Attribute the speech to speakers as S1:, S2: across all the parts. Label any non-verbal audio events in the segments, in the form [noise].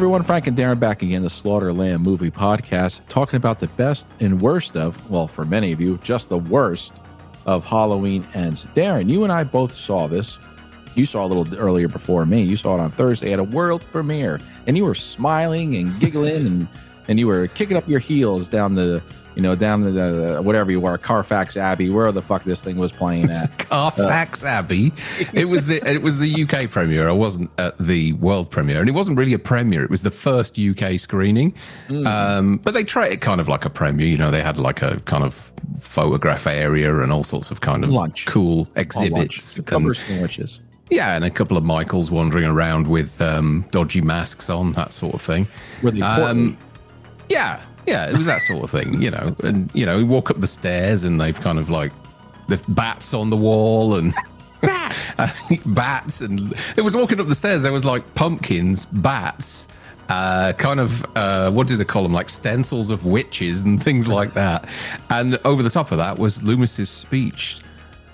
S1: Everyone. Frank and Darren back again, the Slaughtered Lamb Movie Podcast, talking about the best and worst of, well, for many of you, just the worst of Halloween Ends. Darren, you and I both saw this. You saw a little earlier before me. You saw it on Thursday at a world premiere, and you were smiling and giggling, and and you were kicking up your heels down the you know, down to the, whatever you were, Carfax Abbey, where the fuck this thing was playing at. [laughs]
S2: Carfax uh, Abbey. It was the it was the UK premiere. I wasn't at the world premiere, and it wasn't really a premiere. It was the first UK screening. Mm. Um, but they treat it kind of like a premiere. You know, they had like a kind of photograph area and all sorts of kind of lunch. cool exhibits,
S1: cover sandwiches.
S2: Yeah, and a couple of Michaels wandering around with um, dodgy masks on, that sort of thing.
S1: Really um,
S2: yeah, yeah, it was that sort of thing, you know. And you know, we walk up the stairs and they've kind of like the bats on the wall and [laughs] bats and it was walking up the stairs. There was like pumpkins, bats, uh, kind of uh, what do they call them? Like stencils of witches and things like that. And over the top of that was Loomis's speech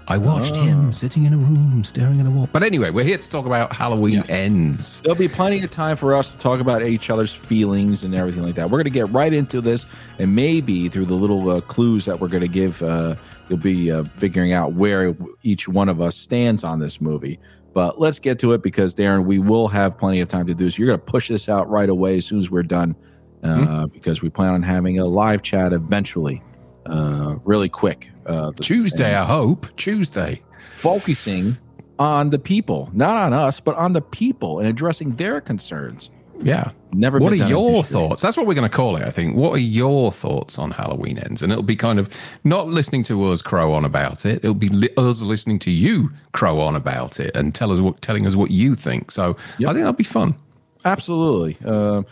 S2: I watched oh. him sitting in a room staring at a wall. But anyway, we're here to talk about Halloween ends.
S1: There'll be plenty of time for us to talk about each other's feelings and everything like that. We're going to get right into this, and maybe through the little uh, clues that we're going to give, uh, you'll be uh, figuring out where each one of us stands on this movie. But let's get to it because, Darren, we will have plenty of time to do so. You're going to push this out right away as soon as we're done mm-hmm. because we plan on having a live chat eventually uh, really quick. Uh,
S2: Tuesday, I hope. Tuesday.
S1: Focusing on the people, not on us, but on the people and addressing their concerns.
S2: Yeah.
S1: Never.
S2: What are your thoughts? That's what we're going to call it, I think. What are your thoughts on Halloween ends? And it'll be kind of not listening to us crow on about it. It'll be li- us listening to you crow on about it and tell us what, telling us what you think. So yep. I think that'll be fun.
S1: Absolutely. Uh,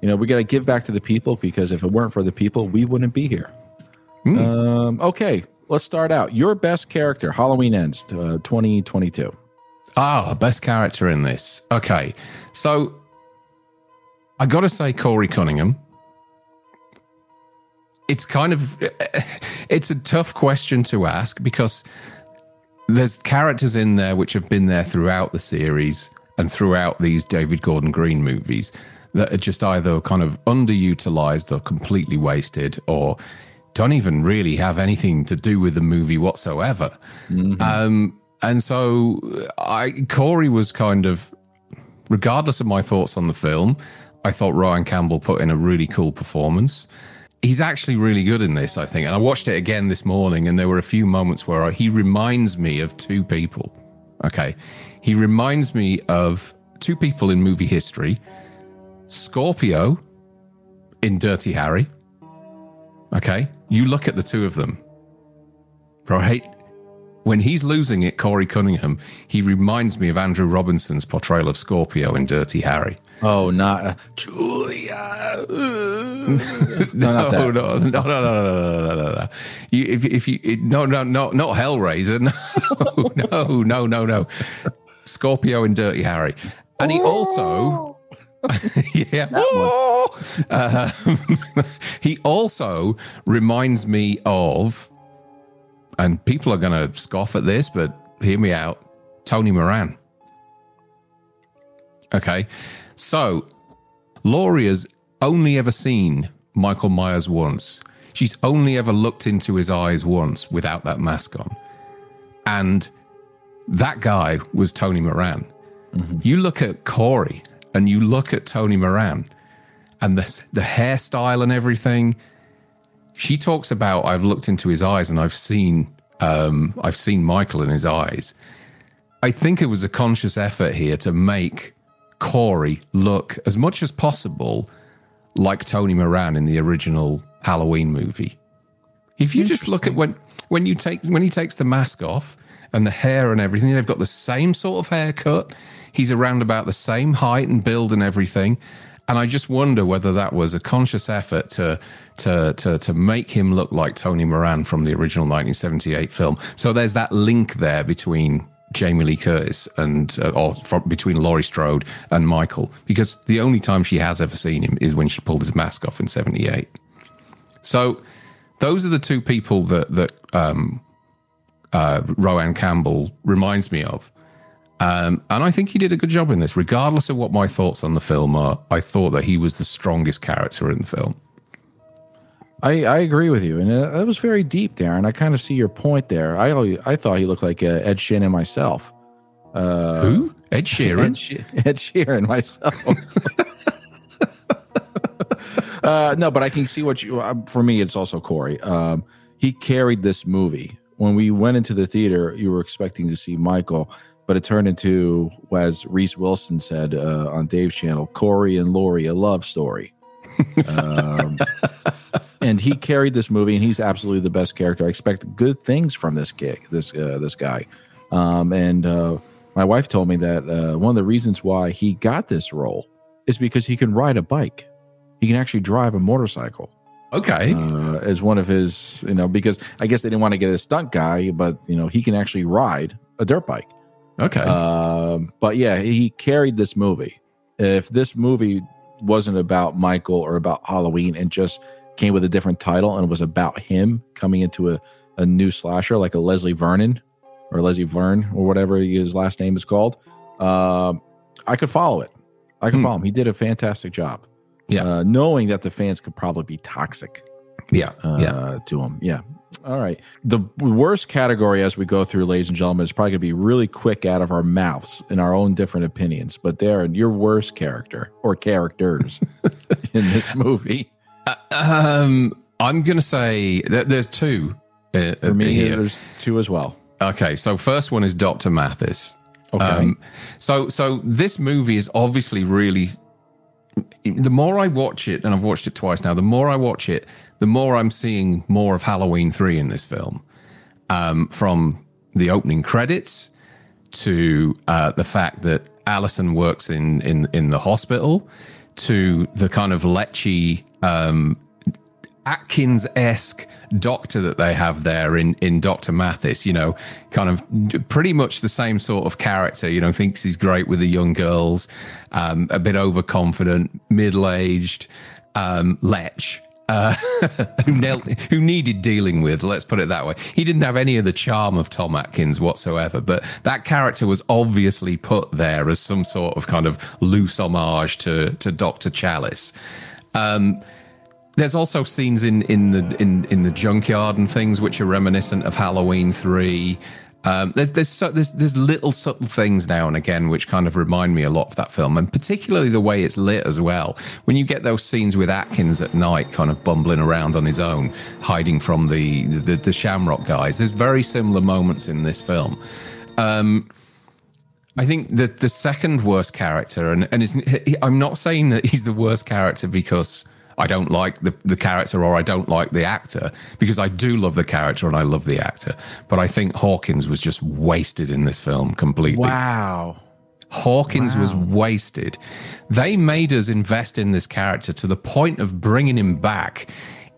S1: you know, we got to give back to the people because if it weren't for the people, we wouldn't be here. Mm. Um, okay, let's start out. Your best character, Halloween Ends, uh, 2022.
S2: Ah, best character in this. Okay, so I got to say Corey Cunningham. It's kind of [laughs] it's a tough question to ask because there's characters in there which have been there throughout the series and throughout these David Gordon Green movies that are just either kind of underutilized or completely wasted or don't even really have anything to do with the movie whatsoever. Mm-hmm. Um, and so I Corey was kind of, regardless of my thoughts on the film, I thought Ryan Campbell put in a really cool performance. He's actually really good in this, I think. And I watched it again this morning, and there were a few moments where I, he reminds me of two people. Okay. He reminds me of two people in movie history Scorpio in Dirty Harry. Okay you look at the two of them, right? When he's losing it, Corey Cunningham, he reminds me of Andrew Robinson's portrayal of Scorpio in Dirty Harry.
S1: Oh, not uh, Julia.
S2: no, no, no, no, no, no, no, no, no, no. You, if, if you, no, no, no, not Hellraiser. No, no, no, no, no. Scorpio in Dirty Harry, and he also yeah. Uh, [laughs] he also reminds me of, and people are going to scoff at this, but hear me out Tony Moran. Okay. So Laurie has only ever seen Michael Myers once. She's only ever looked into his eyes once without that mask on. And that guy was Tony Moran. Mm-hmm. You look at Corey and you look at Tony Moran and the, the hairstyle and everything, she talks about I've looked into his eyes and I've seen um, I've seen Michael in his eyes. I think it was a conscious effort here to make Corey look as much as possible like Tony Moran in the original Halloween movie. If you just look at when when you take when he takes the mask off and the hair and everything, they've got the same sort of haircut. He's around about the same height and build and everything. And I just wonder whether that was a conscious effort to to to to make him look like Tony Moran from the original 1978 film. So there's that link there between Jamie Lee Curtis and uh, or from, between Laurie Strode and Michael because the only time she has ever seen him is when she pulled his mask off in 78. So those are the two people that that um, uh, Rohan Campbell reminds me of. Um, and I think he did a good job in this, regardless of what my thoughts on the film are. I thought that he was the strongest character in the film.
S1: I, I agree with you, and uh, that was very deep, Darren. I kind of see your point there. I I thought he looked like uh, Ed Sheeran myself.
S2: Uh, Who? Ed Sheeran.
S1: Ed, She- [laughs] Ed Sheeran myself. [laughs] uh, no, but I can see what you. Uh, for me, it's also Corey. Um, he carried this movie. When we went into the theater, you were expecting to see Michael, but it turned into, as Reese Wilson said uh, on Dave's channel, Corey and Lori, a love story. um, [laughs] and he carried this movie, and he's absolutely the best character. I expect good things from this gig, this uh, this guy. Um, and uh, my wife told me that uh, one of the reasons why he got this role is because he can ride a bike. He can actually drive a motorcycle.
S2: Okay.
S1: Uh, as one of his, you know, because I guess they didn't want to get a stunt guy, but you know, he can actually ride a dirt bike.
S2: Okay.
S1: Um, but yeah, he carried this movie. If this movie wasn't about Michael or about Halloween and just came with a different title and was about him coming into a, a new slasher like a Leslie Vernon or Leslie Vern or whatever his last name is called, um, I could follow it. I could
S2: Hmm.
S1: follow him. He did a fantastic job.
S2: Yeah.
S1: Uh, knowing that the fans could probably be toxic
S2: yeah.
S1: uh,
S2: yeah.
S1: to him. Yeah. All right. The worst category as we go through, ladies and gentlemen, is probably going to be really quick out of our mouths in our own different opinions. But Darren, your worst character or characters [laughs] in this movie.
S2: Um, I'm going to say that there's two. Uh,
S1: For me,
S2: here.
S1: there's two as well.
S2: Okay, so first one is Dr. Mathis.
S1: Okay.
S2: Um, so so this movie is obviously really the more I watch it, and I've watched it twice now, the more I watch it, the more I'm seeing more of Halloween 3 in this film. Um, from the opening credits to uh, the fact that Allison works in, in, in the hospital to the kind of lechy um, Atkins esque doctor that they have there in, in Dr. Mathis, you know, kind of pretty much the same sort of character, you know, thinks he's great with the young girls, um, a bit overconfident, middle aged, um, lech. Uh, [laughs] who, who needed dealing with, let's put it that way. He didn't have any of the charm of Tom Atkins whatsoever, but that character was obviously put there as some sort of kind of loose homage to, to Dr. Challis. Um, there's also scenes in in the in in the junkyard and things which are reminiscent of Halloween three. Um, there's there's so, there's there's little subtle things now and again which kind of remind me a lot of that film, and particularly the way it's lit as well. When you get those scenes with Atkins at night, kind of bumbling around on his own, hiding from the the, the Shamrock guys. There's very similar moments in this film. Um, I think that the second worst character, and and I'm not saying that he's the worst character because I don't like the, the character or I don't like the actor, because I do love the character and I love the actor. But I think Hawkins was just wasted in this film completely.
S1: Wow.
S2: Hawkins was wasted. They made us invest in this character to the point of bringing him back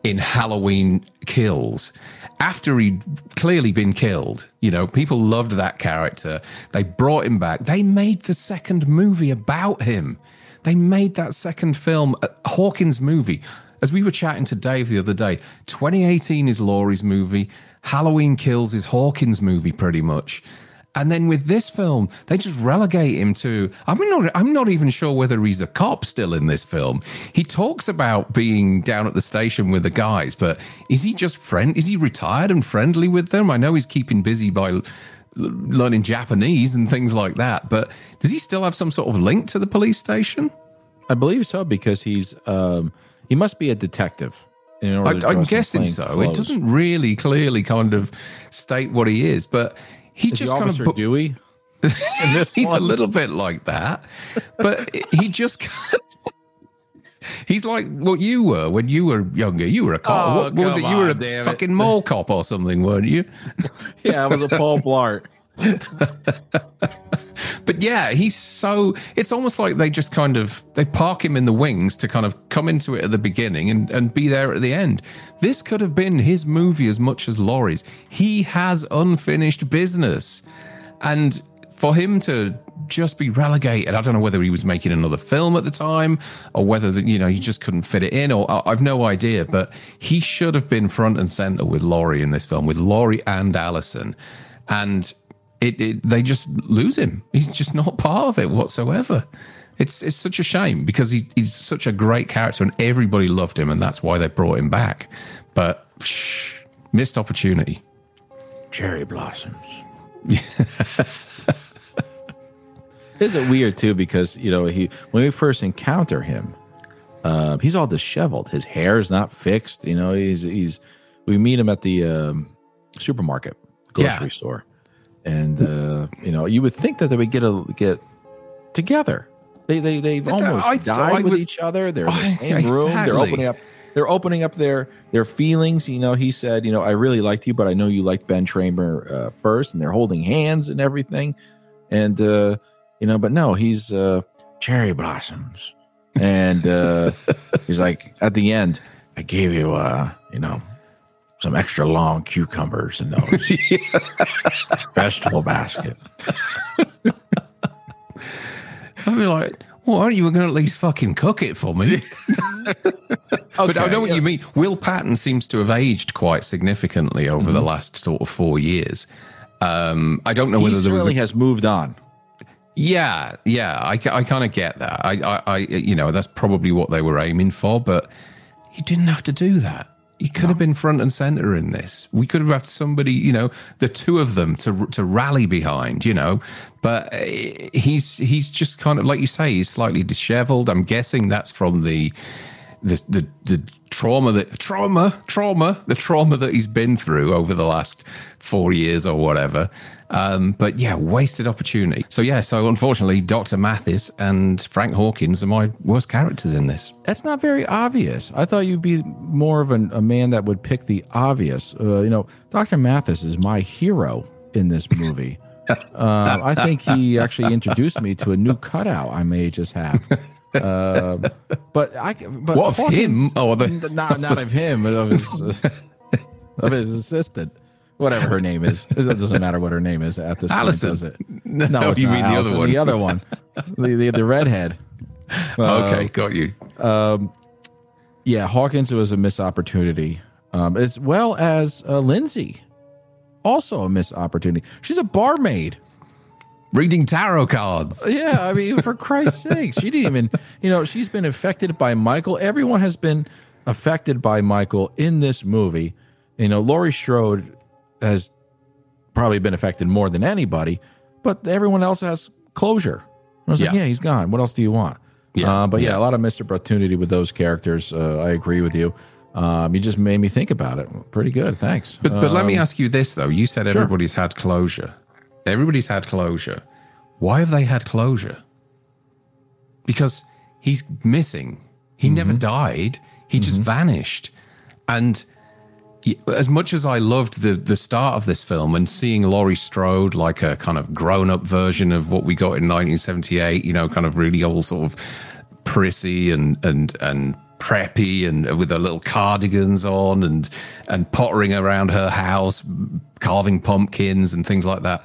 S2: in Halloween Kills after he'd clearly been killed. You know, people loved that character. They brought him back. They made the second movie about him. They made that second film, a Hawkins movie. As we were chatting to Dave the other day, 2018 is Laurie's movie. Halloween Kills is Hawkins' movie, pretty much. And then with this film, they just relegate him to. I'm not. I'm not even sure whether he's a cop still in this film. He talks about being down at the station with the guys, but is he just friend? Is he retired and friendly with them? I know he's keeping busy by learning Japanese and things like that. But does he still have some sort of link to the police station?
S1: I believe so because he's um he must be a detective. In order to
S2: I, I'm guessing so. It doesn't really clearly kind of state what he is, but he
S1: Is
S2: just kind of
S1: Dewey. [laughs]
S2: He's a little bit like that, but he just. [laughs] He's like what you were when you were younger. You were a cop.
S1: Oh,
S2: what, what was it? You were a
S1: damn it.
S2: fucking mall cop or something, weren't you? [laughs]
S1: yeah, I was a Paul Blart. [laughs]
S2: But yeah, he's so. It's almost like they just kind of they park him in the wings to kind of come into it at the beginning and and be there at the end. This could have been his movie as much as Laurie's. He has unfinished business, and for him to just be relegated, I don't know whether he was making another film at the time or whether the, you know he just couldn't fit it in, or I- I've no idea. But he should have been front and center with Laurie in this film, with Laurie and Allison, and it, it they just lose him. He's just not part of it whatsoever. It's it's such a shame because he, he's such a great character and everybody loved him and that's why they brought him back. But psh, missed opportunity.
S1: Cherry blossoms. [laughs] Is it weird too? Because you know he when we first encounter him, uh, he's all disheveled. His hair is not fixed. You know he's he's. We meet him at the um, supermarket, grocery
S2: Yeah.
S1: store, and uh, you know you would think that they would get a get together. They they they almost
S2: I
S1: died
S2: I
S1: with
S2: was-
S1: each other. They're in the same [laughs] room. They're opening up. They're opening up their their feelings. You know, he said, you know, I really liked you, but I know you liked Ben Tramer uh, first, and they're holding hands and everything, and uh, you know, but no, he's uh, cherry blossoms, and uh, [laughs] he's like at the end, I gave you, uh, you know, some extra long cucumbers in those [laughs] vegetable basket. [laughs]
S2: I'd be like, well, aren't you going to at least fucking cook it for me? but I know what
S1: yeah.
S2: you mean. Will Patton seems to have aged quite significantly over
S1: Mm-hmm.
S2: the last sort of four years. Um, I don't know
S1: He
S2: whether there was.
S1: certainly
S2: A,
S1: has moved on.
S2: Yeah, yeah, I, I kind of get that. I, I, I, you know, that's probably what they were aiming for, but you didn't have to do that. You could have been front and center in this. We could have had somebody, you know, the two of them to to rally behind, you know. But uh, he's he's just kind of like you say, he's slightly disheveled. I'm guessing that's from the the the, the trauma that trauma trauma the trauma that he's been through over the last four years or whatever. Um, but yeah, wasted opportunity. So yeah, so unfortunately, Doctor Mathis and Frank Hawkins are my worst characters in this.
S1: That's not very obvious. I thought you'd be more of an, a man that would pick the obvious. Uh, you know, Dr. Mathis is my hero in this movie. [laughs] uh, I think he actually introduced me to a new cutout I may just have. [laughs] Um, but I, but
S2: What of him? Oh, the-
S1: not not of him, but of his [laughs] of his assistant, whatever her name is. It doesn't matter what her name is at this
S2: Allison.
S1: point, does it? [laughs]
S2: No,
S1: it's
S2: you
S1: not
S2: mean the other one.
S1: The other one, the the, the redhead. Uh,
S2: okay, got you.
S1: Um, Yeah, Hawkins was a missed opportunity, um, as well as uh, Lindsay, also a missed opportunity. She's a barmaid.
S2: Reading tarot cards.
S1: Yeah, I mean, for [laughs] Christ's sake, she didn't even. You know, she's been affected by Michael. Everyone has been affected by Michael in this movie. You know, Laurie Strode has probably been affected more than anybody, but everyone else has closure. I was like,
S2: Yeah.
S1: yeah, he's gone. What else do you want?
S2: Yeah,
S1: Uh, but yeah,
S2: yeah.
S1: a lot of missed opportunity with those characters. Uh, I agree with you. Um, you just made me think about it. Pretty good. Thanks.
S2: But but let me
S1: Um,
S2: ask you this though. You said everybody's had closure. Everybody's had closure. Why have they had closure? Because he's missing. He
S1: Mm-hmm.
S2: never died. He just vanished. And as much as I loved the the start of this film and seeing Laurie Strode like a kind of grown up version of what we got in 1978, you know, kind of really old sort of prissy and and and preppy and with her little cardigans on and and pottering around her house carving pumpkins and things like that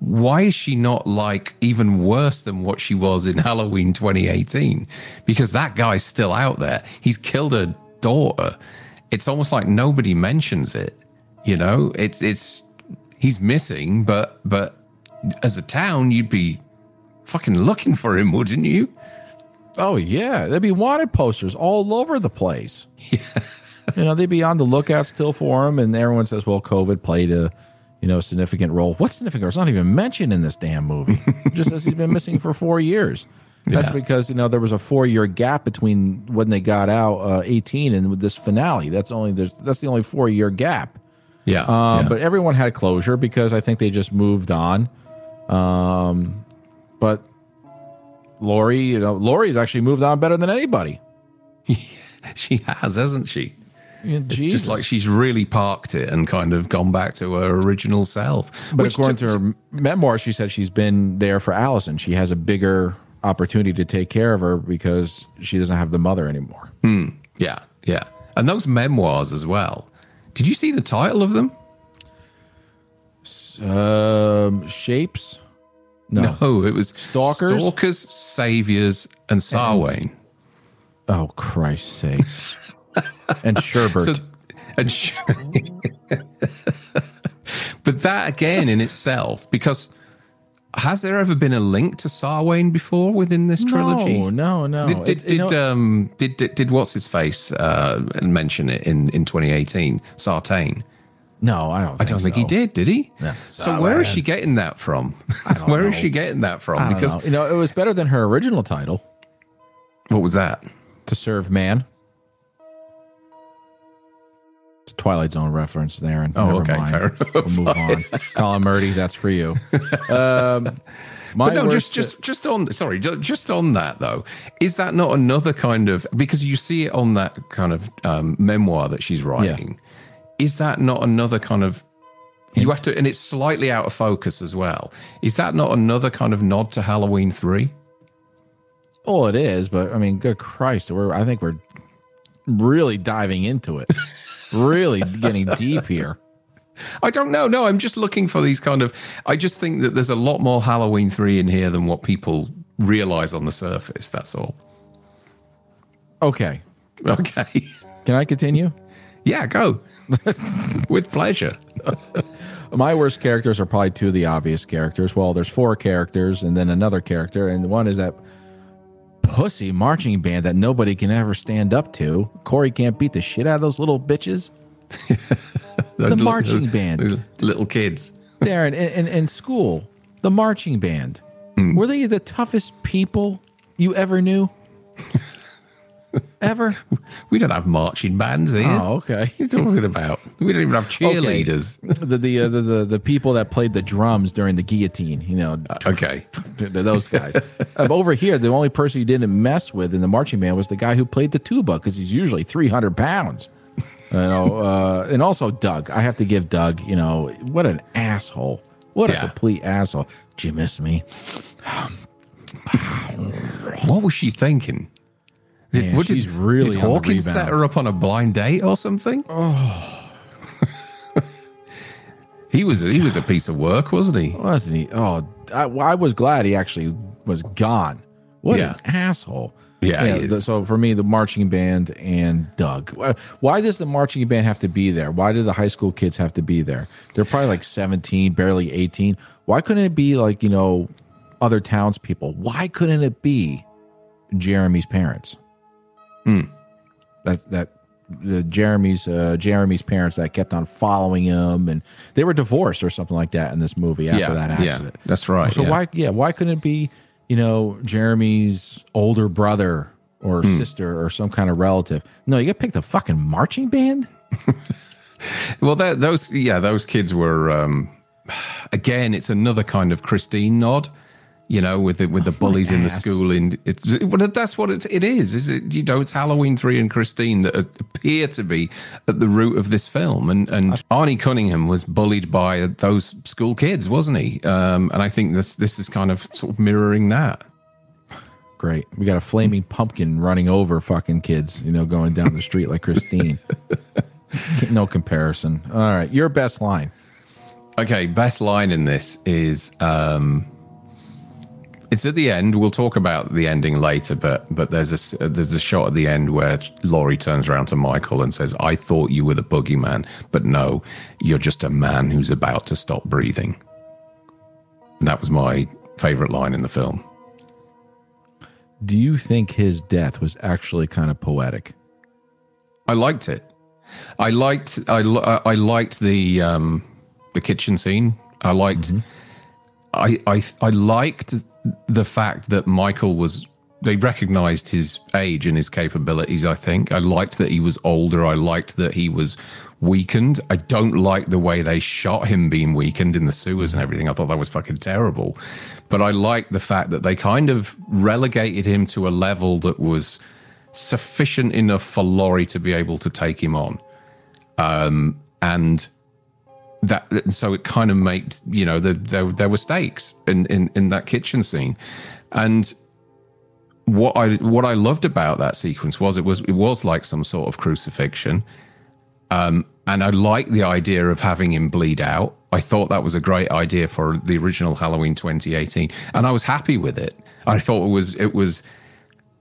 S2: why is she not like even worse than what she was in [laughs] Halloween 2018 because that guy's still out there. He's killed her daughter. It's almost like nobody mentions it you know? It's it's he's missing but but as a town you'd be fucking looking for him wouldn't you?
S1: Oh yeah, there'd be wanted posters all over the place. [laughs] Yeah. you know, they'd be on the lookout still for him, and everyone says, "Well, COVID played a, you know, significant role." What significant? It's not even mentioned in this damn movie. [laughs] Just says he's been missing for four years. That's
S2: Yeah.
S1: because you know there was a four-year gap between when they got out, uh, eighteen, and with this finale. That's only there's that's the only four-year gap.
S2: yeah,
S1: Um,
S2: yeah.
S1: But everyone had closure because I think they just moved on. Um, but Lori, you know, Lori's actually moved on better than anybody. [laughs]
S2: she has hasn't she
S1: It's
S2: It's just like she's really parked it and kind of gone back to her original self.
S1: But
S2: which
S1: according
S2: to-
S1: to her memoir, she said she's been there for Allison. She has a bigger opportunity to take care of her because she doesn't have the mother anymore.
S2: yeah, yeah, and those memoirs as well. Did you see the title of them?
S1: Um, shapes? No.
S2: No, it was
S1: Stalkers?
S2: Stalkers, Saviors, and Samhain.
S1: Oh, Christ's sakes. [laughs] and Sherbert.
S2: So, and but that again in itself, because has there ever been a link to Samhain before within this trilogy?
S1: No, no, no.
S2: Did did,
S1: It-
S2: did,
S1: know-
S2: um did, did did what's his face uh mention it in in 2018? Sartain.
S1: no, I don't.
S2: I don't think he did. Did he?
S1: No.
S2: So where is she getting that from? [laughs] Where is she getting that from? Because
S1: know. you know, it was better than her original title,
S2: what was that?
S1: "To Serve Man." Twilight Zone reference there, and
S2: Oh,
S1: never
S2: okay,
S1: mind.
S2: fair [laughs] enough.
S1: We'll move on. Colin Murdy, that's for you. Um, my
S2: But no, just just just on sorry, just on that though, is that not another kind of because you see it on that kind of um, memoir that she's writing? Is that not another kind of you have to, and it's slightly out of focus as well. Is that not another kind of nod to Halloween three?
S1: Oh, it is, but I mean, good Christ, we're I think we're really diving into it, [laughs] really getting deep here.
S2: I don't know. No, I'm just looking for these kind of. I just think that there's a lot more Halloween three in here than what people realize on the surface. That's all.
S1: Okay,
S2: Okay.
S1: can I continue?
S2: Yeah, go. [laughs] With pleasure.
S1: My worst characters are probably two of the obvious characters. Well, there's four characters and then another character, and one is that pussy marching band that nobody can ever stand up to. Corey can't beat the shit out of those little bitches. [laughs]
S2: Those little-
S1: marching band.
S2: those little kids.
S1: Darren, in, in, in school, the marching band, hmm. were they the toughest people you ever knew? [laughs] ever? [laughs]
S2: We don't have marching bands here.
S1: Oh, okay.
S2: What are you talking [laughs] about? We don't even have cheerleaders.
S1: The the, uh, the the the people that played the drums during the guillotine, you know,
S2: Okay. [laughs]
S1: those guys. Um, over here, the only person you didn't mess with in the marching band was the guy who played the tuba because he's usually three hundred pounds. You know, uh, and also Doug. I have to give Doug. You know, what an asshole! What
S2: Yeah.
S1: a complete asshole! Did you miss me?
S2: What was she thinking? Did,
S1: Man,
S2: what did-
S1: really
S2: did Hawkins set her up on a blind date or something? Oh. [laughs] he was he was a piece of work, wasn't he?
S1: Wasn't he? Oh, I, I was glad he actually was gone. What
S2: Yeah.
S1: an asshole!
S2: Yeah,
S1: th- So for me, the marching band and Doug. Why- Why does the marching band have to be there? Why do the high school kids have to be there? They're probably like seventeen, barely eighteen. Why couldn't it be like you know other townspeople? Why couldn't it be Jeremy's parents?
S2: Hmm.
S1: That that the Jeremy's uh, Jeremy's parents that kept on following him, and they were divorced or something like that in this movie after
S2: yeah,
S1: that accident.
S2: Yeah, that's right.
S1: So
S2: yeah.
S1: why, yeah, why couldn't it be, you know, Jeremy's older brother or
S2: Hmm.
S1: sister or some kind of relative? No, you got to pick the fucking marching band. [laughs]
S2: Well, that, those yeah, those kids were um, again. It's another kind of Christine nod, you know, with the with the bullies in the school. And it's well, that's what it, it is. Is it? You know, it's Halloween three and Christine that appear to be at the root of this film. And and Arnie Cunningham was bullied by those school kids, wasn't he? Um, and I think this this is kind of sort of mirroring that.
S1: Great. We got a flaming pumpkin running over fucking kids, you know, going down the street like Christine. [laughs] no comparison. All right, your best line.
S2: Okay, best line in this is um it's at the end. We'll talk about the ending later, but but there's a there's a shot at the end where Laurie turns around to Michael and says, "I thought you were the boogeyman, but no, you're just a man who's about to stop breathing." And that was my favorite line in the film.
S1: Do you think his death was actually kind of poetic?
S2: I liked it. I liked I I liked the um the kitchen scene. I liked I I I liked the fact that Michael was they recognized his age and his capabilities, I think. I liked that he was older. I liked that he was weakened. I don't like the way they shot him being weakened in the sewers and everything. I thought that was fucking terrible. But I liked the fact that they kind of relegated him to a level that was sufficient enough for Laurie to be able to take him on. Um, and that so it kind of made you know the, there there were stakes in, in in that kitchen scene, and what I what I loved about that sequence was it was it was like some sort of crucifixion. Um, and I like the idea of having him bleed out. I thought that was a great idea for the original Halloween 2018, and I was happy with it. I thought it was it was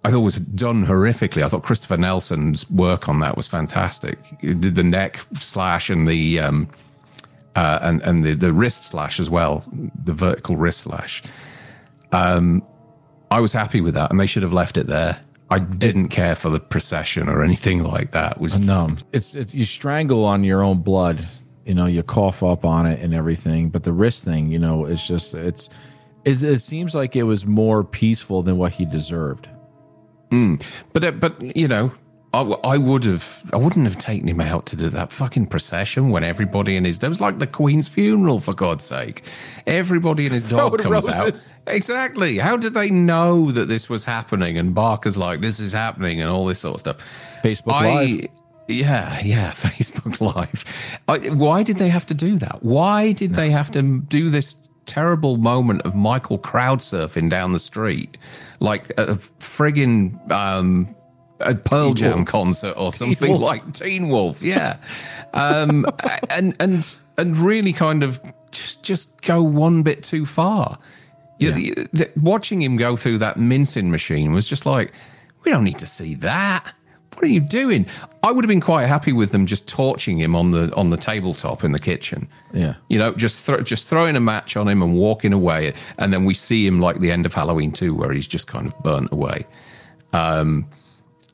S2: I thought it was done horrifically. I thought Christopher Nelson's work on that was fantastic. Did the neck slash and the um, uh, and and the the wrist slash as well, the vertical wrist slash. Um, I was happy with that, and they should have left it there. I didn't care for the procession or anything like that. It was
S1: No, it's it's you strangle on your own blood. You know, you cough up on it and everything. But the wrist thing, you know, it's just it's it, it seems like it was more peaceful than what he deserved.
S2: But uh, but you know, I, I would have I wouldn't have taken him out to do that fucking procession when everybody in his there was like the Queen's funeral for God's sake. Everybody and his [laughs] dog comes
S1: roses.
S2: out. Exactly. How did they know that this was happening? And Barker's like, this is happening, and all this sort of stuff.
S1: Facebook
S2: I,
S1: Live.
S2: Yeah, yeah, [laughs] Facebook Live. I, why did they have to do that? Why did they have to do this terrible moment of Michael crowd surfing down the street, like a friggin' um, a Pearl
S1: Teen
S2: Jam
S1: Wolf.
S2: concert or [laughs] something
S1: Wolf.
S2: like Teen Wolf? Yeah, um, [laughs] and and and really kind of just just go one bit too far. You know, the, the, watching him go through that mincing machine was just like, we don't need to see that. What are you doing? I would have been quite happy with them just torching him on the on the tabletop in the kitchen.
S1: Yeah.
S2: You know, just thro- just throwing a match on him and walking away, and then we see him like the end of Halloween two, where he's just kind of burnt away. Um,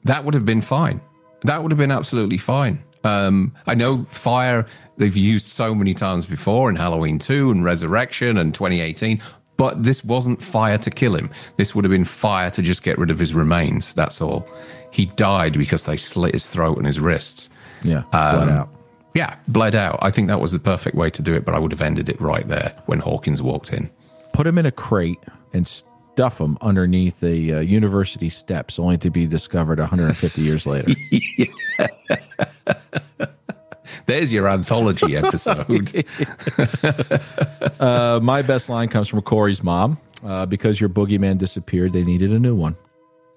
S2: that would have been fine. That would have been absolutely fine. Um, I know fire they've used so many times before in Halloween 2 and Resurrection and 2018, but this wasn't fire to kill him. This would have been fire to just get rid of his remains. That's all. He died because they slit his throat and his wrists.
S1: Yeah. Blood out.
S2: Yeah, bled out. I think that was the perfect way to do it, but I would have ended it right there when Hawkins walked in.
S1: Put him in a crate and stuff him underneath the uh, university steps, only to be discovered 150 years later. [laughs]
S2: There's your anthology episode. [laughs]
S1: Uh, my best line comes from Corey's mom. Uh, because your boogeyman disappeared, they needed a new one.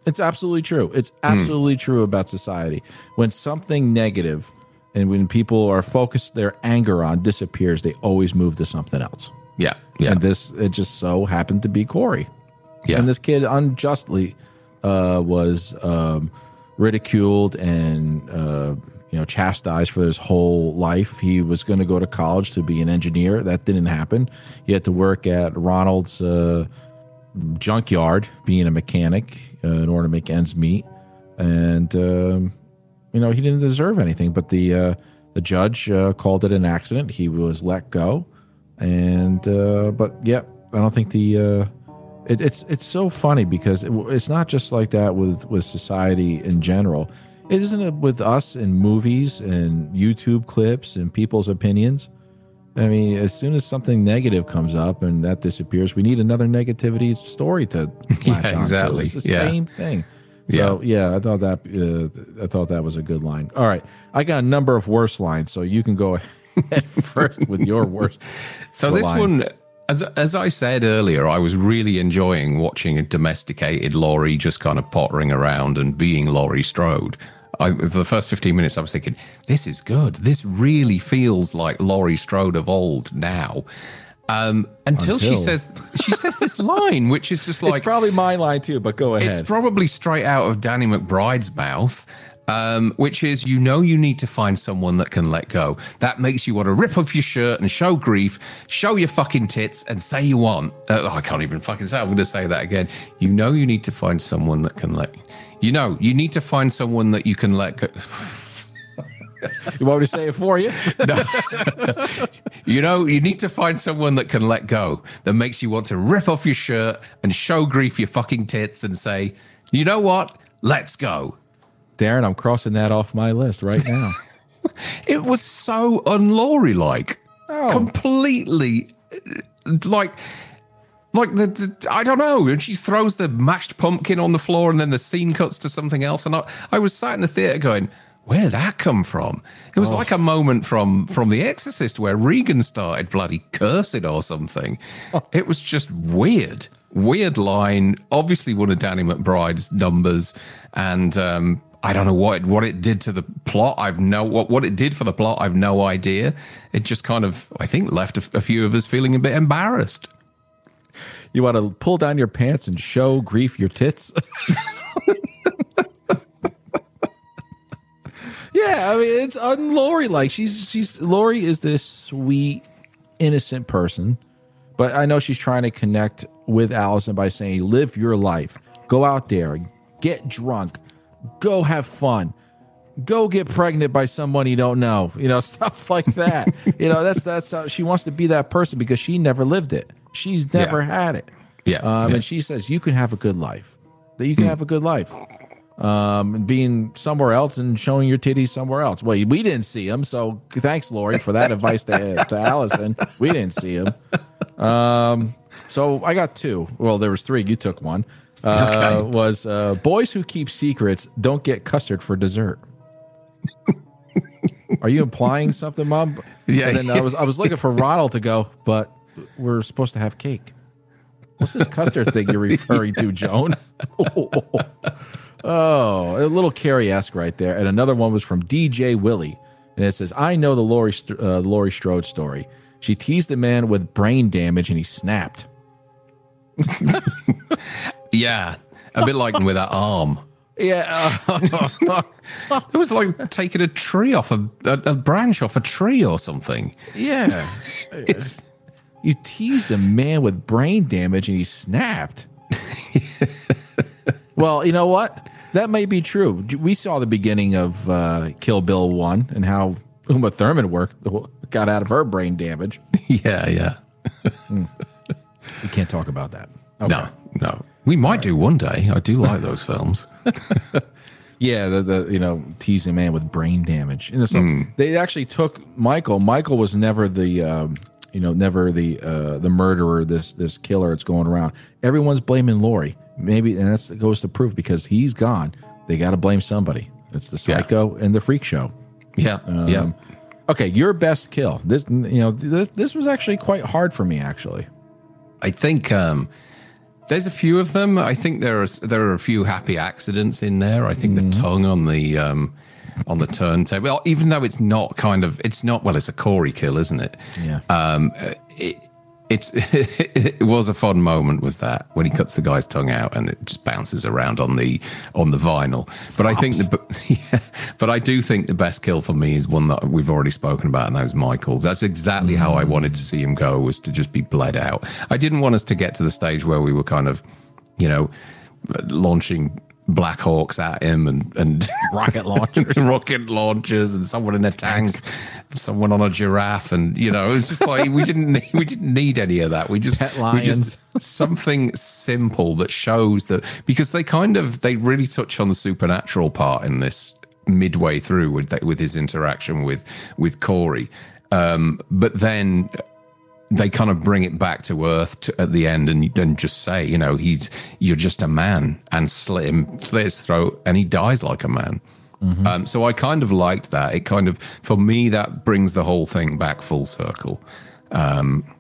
S1: It's absolutely true. It's absolutely true about society. When something negative and when people are focused, their anger on disappears, they always move to something else.
S2: yeah, yeah,
S1: And this, it just so happened to be Corey.
S2: Yeah.
S1: And this kid unjustly uh, was um, ridiculed and uh, you know chastised for his whole life. He was going to go to college to be an engineer. That didn't happen. He had to work at Ronald's uh, junkyard, being a mechanic, uh, in order to make ends meet. And um, you know he didn't deserve anything. But the uh, the judge uh, called it an accident. He was let go. And but yeah, I don't think the it, it's it's so funny because it, it's not just like that with with society in general. It isn't it with us in movies and YouTube clips and people's opinions. I mean, as soon as something negative comes up and that disappears, we need another negativity story to [laughs] latch
S2: Yeah, exactly.
S1: It's the
S2: Yeah.
S1: same thing. So yeah. I thought that uh, I thought that was a good line. All right, I got a number of worse lines, so you can go [laughs] ahead first with your worst. [laughs]
S2: So this
S1: line.
S2: one, as as I said earlier, I was really enjoying watching a domesticated Laurie just kind of pottering around and being Laurie Strode. I, for the first 15 minutes, I was thinking, this is good. This really feels like Laurie Strode of old now. Um, until, she says she says this line, which is just like
S1: it's probably my line too, but go ahead.
S2: it's probably straight out of Danny McBride's mouth, um, which is you know you need to find someone that can let go. That makes you want to rip off your shirt and show grief, show your fucking tits, and say you want. Uh, oh, I can't even fucking say. I'm going to say that again. You know you need to find someone that can let. You know you need to find someone that you can let go. [laughs]
S1: you want me to say it for you? [laughs] no. [laughs]
S2: You know, you need to find someone that can let go, that makes you want to rip off your shirt and show grief your fucking tits and say, you know what? Let's go.
S1: Darren, I'm crossing that off my list right now. [laughs]
S2: It was so unlaurie like.
S1: Oh.
S2: Completely like like the, the I don't know, and she throws the mashed pumpkin on the floor and then the scene cuts to something else and I, I was sat in the theater going Where'd that come from? It was like a moment from from The Exorcist where Regan started bloody cursing or something. [laughs] It was just weird, weird line. Obviously, one of Danny McBride's numbers, and um, I don't know what it, what it did to the plot. I've no what what it did for the plot. I've no idea. It just kind of I think left a, a few of us feeling a bit embarrassed.
S1: You want to pull down your pants and show grief your tits? [laughs] yeah, I mean it's un Lori like she's she's Lori is this sweet innocent person, but I know she's trying to connect with Allison by saying, "Live your life. Go out there, get drunk, go have fun." Go get pregnant by someone you don't know, you know, [laughs] stuff like that. you know, that's that's how she wants to be that person because she never lived it. She's never
S2: Yeah.
S1: had it.
S2: Yeah,
S1: Um,
S2: yeah.
S1: And she says, You can have a good life. That you can have a good life. Um, and being somewhere else and showing your titties somewhere else. Well, we didn't see him. So thanks, Lori, for that advice to, [laughs] to Allison. We didn't see him. Um, so I got two. Well, there was three. You took one. Uh,
S2: Okay.
S1: Was uh, boys who keep secrets don't get custard for dessert. Are you implying something, Mom? [laughs]
S2: Yeah.
S1: And then I was I was looking for Ronald to go, but we're supposed to have cake. What's this custard thing you're referring to, Joan? [laughs] oh, a little Carrie esque right there. And another one was from DJ Willie, and it says, "I know the Laurie uh, Laurie Strode story. She teased a man with brain damage, and he snapped." [laughs]
S2: yeah, a bit like with that arm.
S1: Yeah,
S2: It was like taking a tree off a, a, a branch off a tree or something.
S1: yeah. [laughs]
S2: It's
S1: You teased a man with brain damage, and he snapped. [laughs] well, you know what? That may be true. We saw the beginning of uh, Kill Bill One and how Uma Thurman worked got out of her brain damage. [laughs]
S2: yeah, yeah.
S1: We can't talk about that. Okay.
S2: No, no. We might do one day. I do like those [laughs] films.
S1: Yeah, the, the you know teasing man with brain damage. You know, so they actually took Michael. Michael was never the um, you know never the uh, the murderer. This this killer that's going around. Everyone's blaming Lori. Maybe and that's goes to prove because he's gone. They got to blame somebody. It's the
S2: Yeah.
S1: psycho and the freak show.
S2: Yeah, yeah.
S1: Okay, your best kill. This you know this this was actually quite hard for me actually.
S2: I think um, there's a few of them. I think there are there are a few happy accidents in there. I think the tongue on the um, on the turntable, well, even though it's not kind of it's not well, it's a Corey kill, isn't it?
S1: Yeah.
S2: Um, it, it's [laughs] it was a fun moment was that when he cuts the guy's tongue out and it just bounces around on the on the vinyl. But i think the [laughs] yeah, but i do think the best kill for me is one that we've already spoken about and that was michael's. That's exactly how i wanted to see him go was to just be bled out. I didn't want us to get to the stage where we were kind of you know launching black hawks at him and and [laughs]
S1: Rocket launchers.
S2: rocket launchers and someone in a tank, someone on a giraffe, and you know, it's just like we didn't need, we didn't need any of that. We just
S1: Pet
S2: we just something simple that shows that because they kind of they really touch on the supernatural part in this midway through with with his interaction with with Corey, um, but then they kind of bring it back to earth to, at the end and, and just say, you know, he's you're just a man and slit him, slit his throat, and he dies like a man. Um, so I kind of liked that. It kind of, for me, that brings the whole thing back full circle. Um,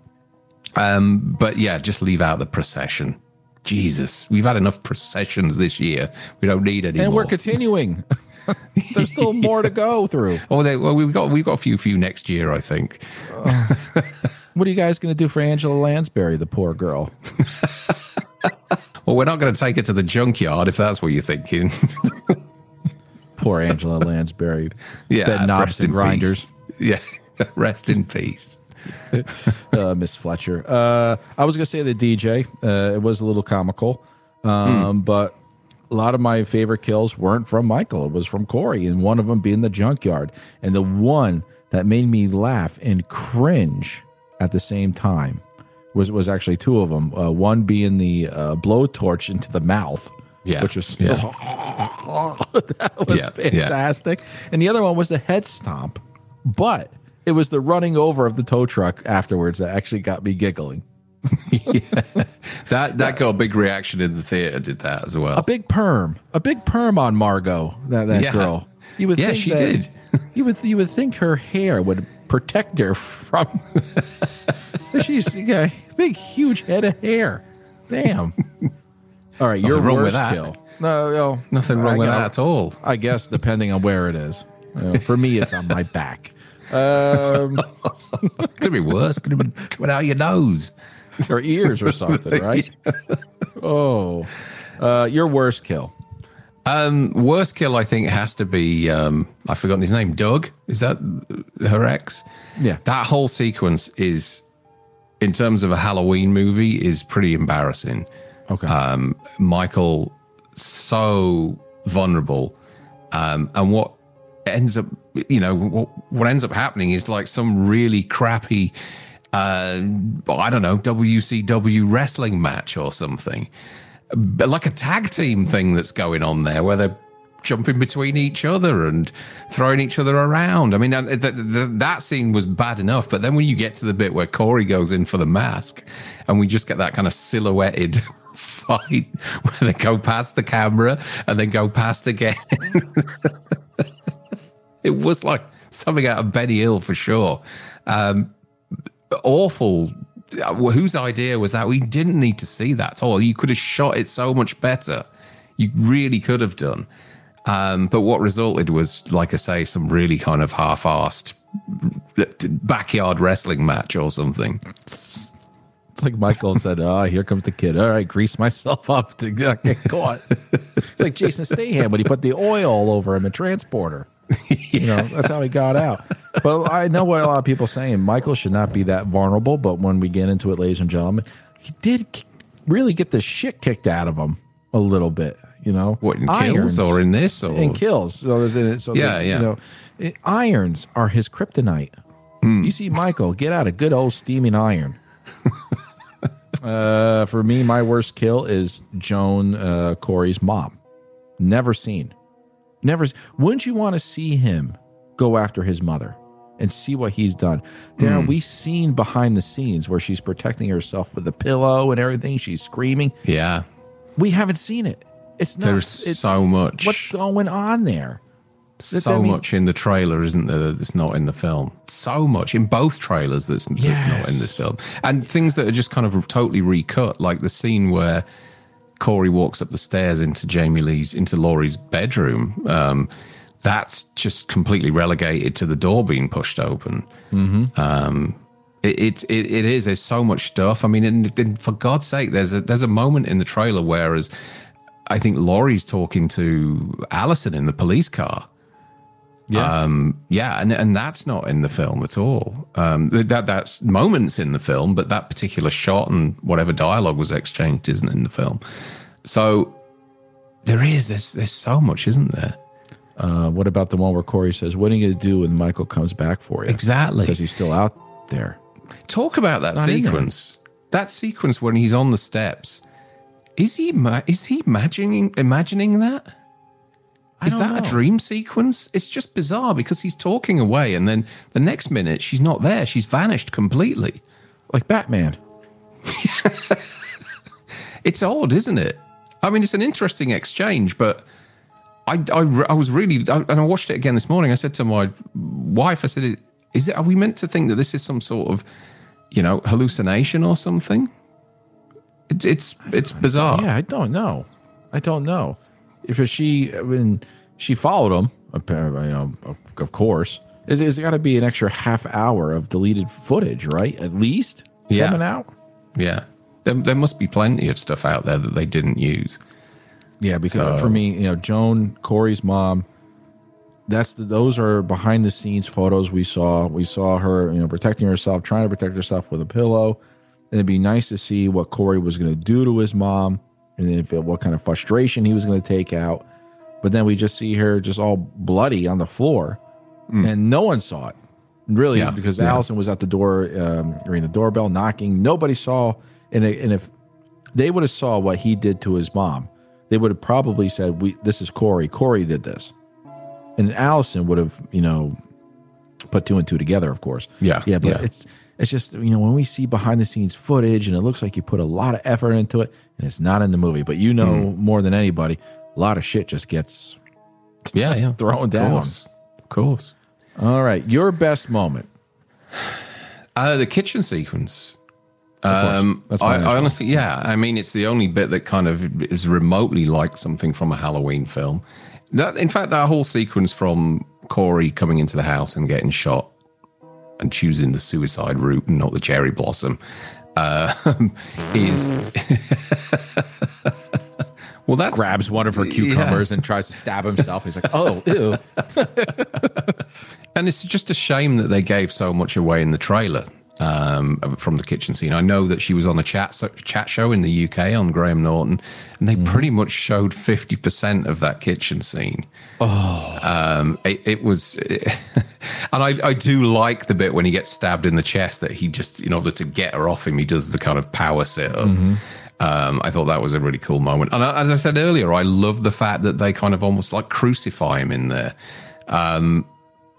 S2: um, but yeah, just leave out the procession. Jesus, we've had enough processions this year. We don't need any
S1: and
S2: more.
S1: we're continuing. [laughs] [laughs] There's still more to go through.
S2: oh, they, well, we've got we've got a few few next year, I think. [laughs]
S1: What are you guys going to do for Angela Lansbury, the poor girl? [laughs]
S2: Well, we're not going to take it to the junkyard if that's what you're thinking. [laughs]
S1: Poor Angela Lansbury.
S2: yeah,
S1: Bed knobs
S2: rest
S1: and
S2: in
S1: grinders.
S2: peace. Yeah, [laughs] rest in peace.
S1: uh, Miss Fletcher. Uh, I was gonna say the DJ. Uh, it was a little comical, um, but a lot of my favorite kills weren't from Michael. It was from Corey, and one of them being the junkyard. And the one that made me laugh and cringe at the same time was was actually two of them. Uh, one being the uh, blowtorch into the mouth.
S2: Yeah,
S1: which was
S2: yeah. [laughs]
S1: that was
S2: Yeah, yeah.
S1: fantastic. And the other one was the head stomp, but it was the running over of the tow truck afterwards that actually got me giggling. [laughs]
S2: That that got a big reaction in the theater. Did that as well?
S1: A big perm, a big perm on Margot, that that
S2: Yeah.
S1: girl. You would
S2: Yeah,
S1: think
S2: she
S1: that-
S2: did.
S1: you would you would think her hair would protect her from. [laughs] She's got a big, huge head of hair. Damn. All right, your
S2: wrong with that.
S1: kill. No, no,
S2: Nothing wrong
S1: I
S2: with
S1: got-
S2: that at all.
S1: I guess depending on where it is. Uh, for me, it's on my back. Um, [laughs]
S2: Could be worse. Could have been coming out your nose.
S1: or ears or something, right? [laughs] Oh, uh, your worst kill.
S2: Um, worst kill, I think, has to be. Um, I've forgotten his name. Doug. Is that her ex?
S1: Yeah.
S2: That whole sequence is in terms of a Halloween movie, is pretty embarrassing.
S1: Okay.
S2: Um, Michael so vulnerable, um, and what ends up, you know, what, what ends up happening is like some really crappy, uh, I don't know, WCW wrestling match or something, like a tag team thing that's going on there where they're jumping between each other and throwing each other around. I mean, that, that, that scene was bad enough, but then when you get to the bit where Corey goes in for the mask, and we just get that kind of silhouetted [laughs] fight where they go past the camera and then go past again. [laughs] it was like something out of Benny Hill for sure. Um, awful. Whose idea was that? We didn't need to see that at all. You could have shot it so much better. You really could have done. Um, but what resulted was, like I say, some really kind of half-assed backyard wrestling match or something.
S1: It's like Michael said, "Ah, oh, here comes the kid. All right, grease myself up to get caught." it's like Jason Statham when he put the oil all over him in Transporter. Yeah. [laughs] You know, that's how he got out. But I know what a lot of people are saying. Michael should not be that vulnerable. But when we get into it, ladies and gentlemen, he did really get the shit kicked out of him a little bit. You know,
S2: what in irons, kills or in this or
S1: in kills. So, so
S2: yeah,
S1: the,
S2: yeah.
S1: You know, it, irons are his kryptonite. Mm. You see, Michael, get out a good old steaming iron. [laughs] uh, for me, my worst kill is Joan uh, Corey's mom. Never seen. Never. Wouldn't you want to see him go after his mother and see what he's done? Darren, mm. we've seen behind the scenes where she's protecting herself with a pillow and everything. She's screaming.
S2: Yeah.
S1: We haven't seen it. It's not.
S2: There's
S1: it,
S2: so much.
S1: What's going on there?
S2: So mean, much in the trailer, isn't there? That's not in the film. So much in both trailers that's, that's not in this film, and things that are just kind of totally recut, like the scene where Corey walks up the stairs into Jamie Lee's into Laurie's bedroom. Um, that's just completely relegated to the door being pushed open.
S1: Mm-hmm.
S2: Um, it, it, it, is. There's so much stuff. I mean, and, and for God's sake, there's a there's a moment in the trailer where as I think Laurie's talking to Allison in the police car.
S1: Yeah,
S2: um, yeah, and and that's not in the film at all. Um, that that's moments in the film, but that particular shot and whatever dialogue was exchanged isn't in the film. So there is there's there's so much, isn't there?
S1: Uh, what about the one where Corey says, "What are you going to do when Michael comes back for you?"
S2: Exactly,
S1: because he's still out there.
S2: Talk about that not sequence. That sequence when he's on the steps is he is he imagining imagining that? Is that
S1: know.
S2: a dream sequence? It's just bizarre because he's talking away, and then the next minute she's not there. She's vanished completely,
S1: like Batman. [laughs]
S2: it's odd, isn't it? I mean, it's an interesting exchange, but I, I, I was really, I, and I watched it again this morning. I said to my wife, I said, "Is it? Are we meant to think that this is some sort of, you know, hallucination or something?" It's it's it's bizarre.
S1: Yeah, I don't know. I don't know if she I mean she followed him. Apparently, um, of course, there's, there's got to be an extra half hour of deleted footage, right? At least
S2: yeah.
S1: coming out.
S2: Yeah, there, there must be plenty of stuff out there that they didn't use.
S1: Yeah, because so, for me, you know, Joan Corey's mom. That's the, those are behind the scenes photos we saw. We saw her, you know, protecting herself, trying to protect herself with a pillow and it'd be nice to see what Corey was going to do to his mom and then if what kind of frustration he was going to take out. But then we just see her just all bloody on the floor mm. and no one saw it really yeah. because yeah. Allison was at the door, um, ringing the doorbell, knocking. Nobody saw. And, and if they would have saw what he did to his mom, they would have probably said, "We this is Corey. Corey did this," and Allison would have, you know, put two and two together. Of course,
S2: yeah,
S1: yeah. But
S2: yeah.
S1: it's it's just, you know, when we see behind the scenes footage and it looks like you put a lot of effort into it and it's not in the movie, but you know mm. more than anybody, a lot of shit just gets
S2: yeah, yeah. [laughs]
S1: thrown down. Of
S2: course. Of course.
S1: All right. Your best moment.
S2: Uh, the kitchen sequence. Um, I, I honestly, yeah. I mean, it's the only bit that kind of is remotely like something from a Halloween film. That, in fact, that whole sequence from Corey coming into the house and getting shot and choosing the suicide route and not the cherry blossom uh, [laughs] is. [laughs] well, that
S1: grabs one of her cucumbers yeah. and tries to stab himself. He's like, "Oh, ew!" [laughs]
S2: and it's just a shame that they gave so much away in the trailer. Um, from the kitchen scene. I know that she was on a chat chat show in the UK on Graham Norton, and they mm. pretty much showed fifty percent of that kitchen scene.
S1: Oh,
S2: um, it, it, was, [laughs] and I, I do like the bit when he gets stabbed in the chest that he just, in order to get her off him, he does the kind of power sit up. Mm-hmm. Um, I thought that was a really cool moment. And as I said earlier, I love the fact that they kind of almost like crucify him in there. Um,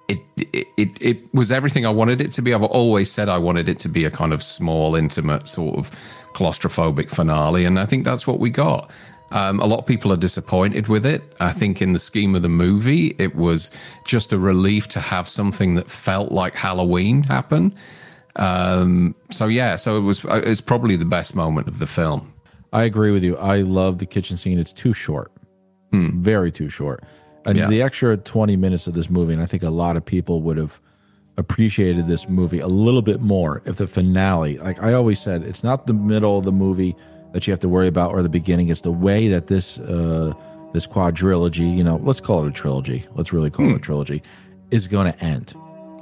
S2: it, it it it was everything I wanted it to be. I've always said I wanted it to be a kind of small, intimate, sort of claustrophobic finale, and I think that's what we got. Um, a lot of people are disappointed with it. I think in the scheme of the movie, it was just a relief to have something that felt like Halloween happen. Um, so yeah, so it was uh, it's probably the best moment of the film.
S1: I agree with you. I love the kitchen scene. It's too short, hmm. very too short. And yeah. the extra 20 minutes of this movie, and I think a lot of people would have appreciated this movie a little bit more if the finale, like I always said, it's not the middle of the movie that you have to worry about or the beginning. It's the way that this uh, this quadrilogy, you know, let's call it a trilogy. Let's really call hmm. it a trilogy, is going to end.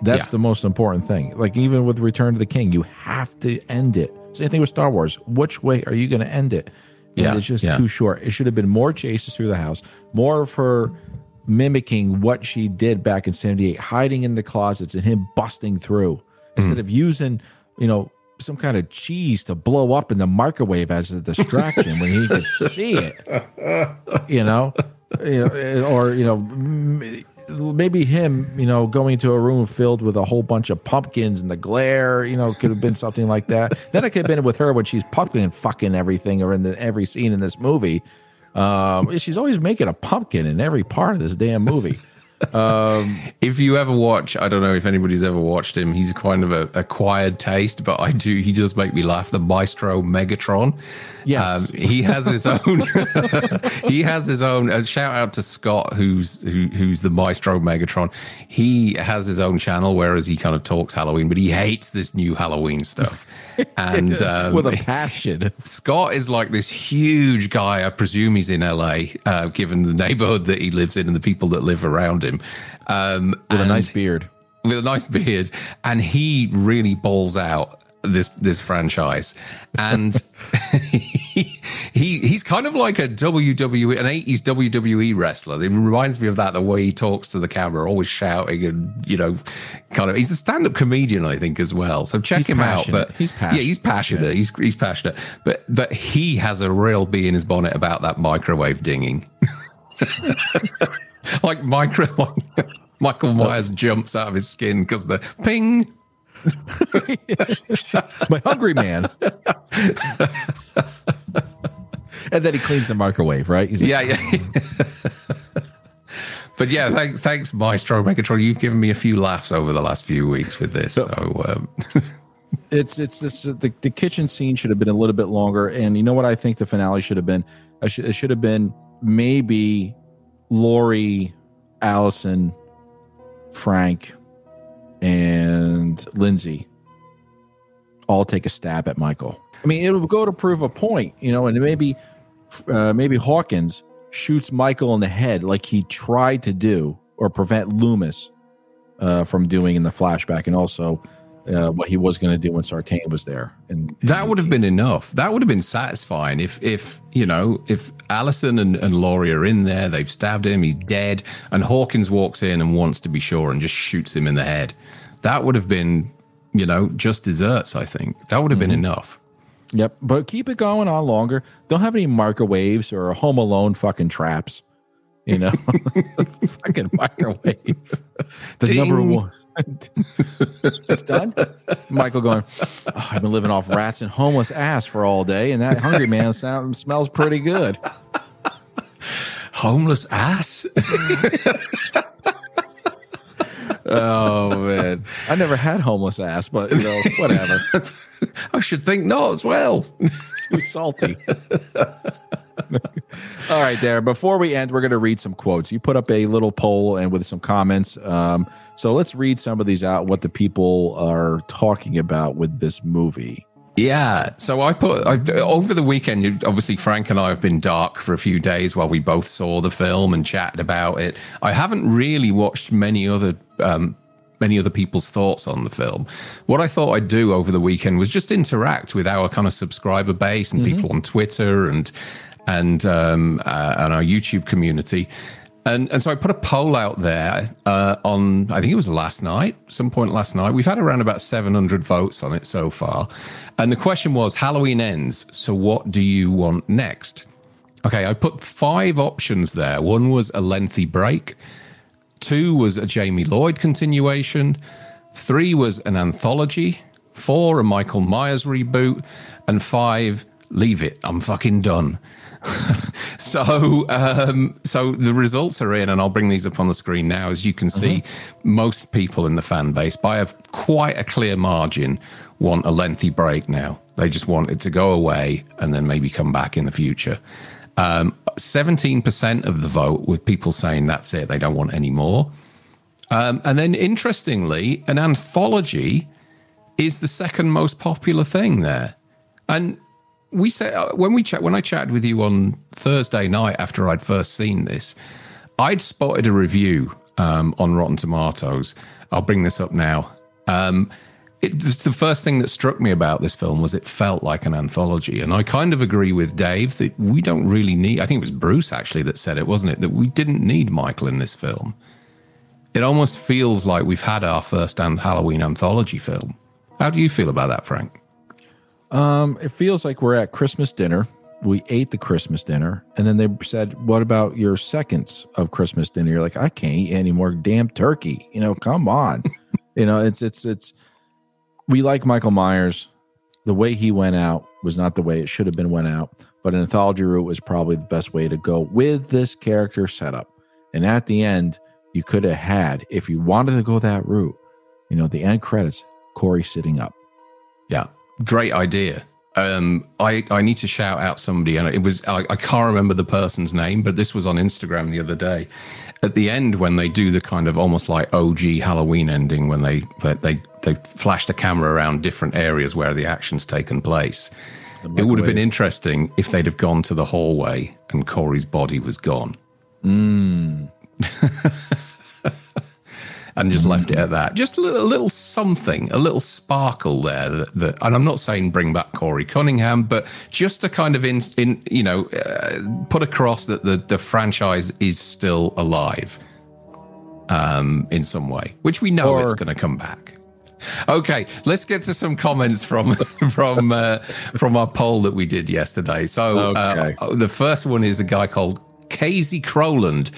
S1: That's yeah. the most important thing. Like even with Return to the King, you have to end it. Same thing with Star Wars. Which way are you going to end it? And yeah, it's just yeah. too short. It should have been more chases through the house, more of her mimicking what she did back in 78, hiding in the closets and him busting through instead mm. of using, you know, some kind of cheese to blow up in the microwave as a distraction when he could see it, you know, you know, or, you know, maybe him, you know, going to a room filled with a whole bunch of pumpkins and the glare, you know, could have been something like that. Then it could have been with her when she's pumpkin fucking everything or in the every scene in this movie um, she's always making a pumpkin in every part of this damn movie. [laughs]
S2: Um, if you ever watch, I don't know if anybody's ever watched him. He's kind of a acquired taste, but I do. He does make me laugh. The Maestro Megatron.
S1: Yes,
S2: um, he has his own. [laughs] he has his own. Uh, shout out to Scott, who's who, who's the Maestro Megatron. He has his own channel, whereas he kind of talks Halloween, but he hates this new Halloween stuff. And um, [laughs]
S1: with a passion, [laughs]
S2: Scott is like this huge guy. I presume he's in LA, uh, given the neighborhood that he lives in and the people that live around him. Um,
S1: with a nice beard
S2: with a nice [laughs] beard, and he really balls out this this franchise, and he, [laughs] he he's kind of like a WWE an eighties WWE wrestler. It reminds me of that the way he talks to the camera, always shouting and you know, kind of. He's a stand up comedian, I think, as well. So check
S1: he's
S2: him
S1: passionate.
S2: out. But
S1: he's passionate.
S2: Yeah, he's passionate. Yeah. He's he's passionate. But but he has a real bee in his bonnet about that microwave dinging. [laughs] like micro. Like, [laughs] Michael Myers jumps out of his skin because the ping [laughs]
S1: My hungry man. and then he cleans the microwave, right?
S2: Like, yeah, yeah. [laughs] but yeah, thanks, thanks, Maestro Megatron. You've given me a few laughs over the last few weeks with this. So, um. [laughs]
S1: it's it's this the, the kitchen scene should have been a little bit longer, and you know what I think the finale should have been. I should it should have been maybe Laurie, Allison, Frank, and Lindsay all take a stab at Michael. I mean, it'll go to prove a point, you know, and maybe uh, maybe Hawkins shoots Michael in the head like he tried to do or prevent Loomis uh, from doing in the flashback, and also uh, what he was going to do when Sartain was there. And,
S2: and that would have been enough. That would have been satisfying if, if you know, if Allison and, and Laurie are in there, they've stabbed him, he's dead, and Hawkins walks in and wants to be sure and just shoots him in the head. That would have been, you know, just desserts. I think that would have mm-hmm. been enough.
S1: Yep, but keep it going on longer. Don't have any microwaves or Home Alone fucking traps. You know, [laughs] fucking microwave. The Ding. number one [laughs] it's done. Michael going, oh, I've been living off rats and homeless ass for all day, and that hungry man [laughs] sound smells pretty good.
S2: Homeless ass.
S1: Oh man, I never had homeless ass, but you know, whatever. [laughs]
S2: I should think not as well. [laughs]
S1: Too salty. All right, there. Before we end, we're going to read some quotes. You put up a little poll and with some comments. Um, so let's read some of these out. What the people are talking about with this movie.
S2: Yeah. So I put I, over the weekend. Obviously, Frank and I have been dark for a few days while we both saw the film and chatted about it. I haven't really watched many other um, many other people's thoughts on the film. What I thought I'd do over the weekend was just interact with our kind of subscriber base and mm-hmm. people on Twitter and and um, uh, and our YouTube community. And, and so I put a poll out there uh, on, I think it was last night, some point last night. We've had around about 700 votes on it so far. And the question was Halloween ends. So what do you want next? Okay, I put five options there. One was a lengthy break, two was a Jamie Lloyd continuation, three was an anthology, four a Michael Myers reboot, and five leave it. I'm fucking done. [laughs] so, um, so the results are in, and I'll bring these up on the screen now. As you can see, mm-hmm. most people in the fan base, by a quite a clear margin, want a lengthy break now. They just want it to go away and then maybe come back in the future. Um, 17% of the vote with people saying that's it, they don't want any more. Um, and then, interestingly, an anthology is the second most popular thing there. And we said uh, when we chat when I chatted with you on Thursday night after I'd first seen this, I'd spotted a review um, on Rotten Tomatoes. I'll bring this up now. Um, it, the first thing that struck me about this film was it felt like an anthology, and I kind of agree with Dave that we don't really need. I think it was Bruce actually that said it, wasn't it? That we didn't need Michael in this film. It almost feels like we've had our first Halloween anthology film. How do you feel about that, Frank?
S1: Um, it feels like we're at Christmas dinner. We ate the Christmas dinner, and then they said, "What about your seconds of Christmas dinner?" You're like, "I can't eat any more damn turkey." You know, come on. [laughs] you know, it's it's it's. We like Michael Myers. The way he went out was not the way it should have been went out, but an anthology route was probably the best way to go with this character setup. And at the end, you could have had, if you wanted to go that route, you know, the end credits, Corey sitting up.
S2: Yeah great idea. Um, I, I need to shout out somebody, and it was I, I, can't remember the person's name, but this was on Instagram the other day. At the end, when they do the kind of almost like OG Halloween ending, when they they they flash the camera around different areas where the action's taken place, it would have been interesting if they'd have gone to the hallway and Corey's body was gone.
S1: Mm. [laughs]
S2: and just left it at that. Just a little, a little something, a little sparkle there. That, that, and I'm not saying bring back Corey Cunningham, but just to kind of in, in you know, uh, put across that the the franchise is still alive, um, in some way, which we know or, it's going to come back. Okay, let's get to some comments from [laughs] from uh, from our poll that we did yesterday. So uh, okay. uh, the first one is a guy called Casey Crowland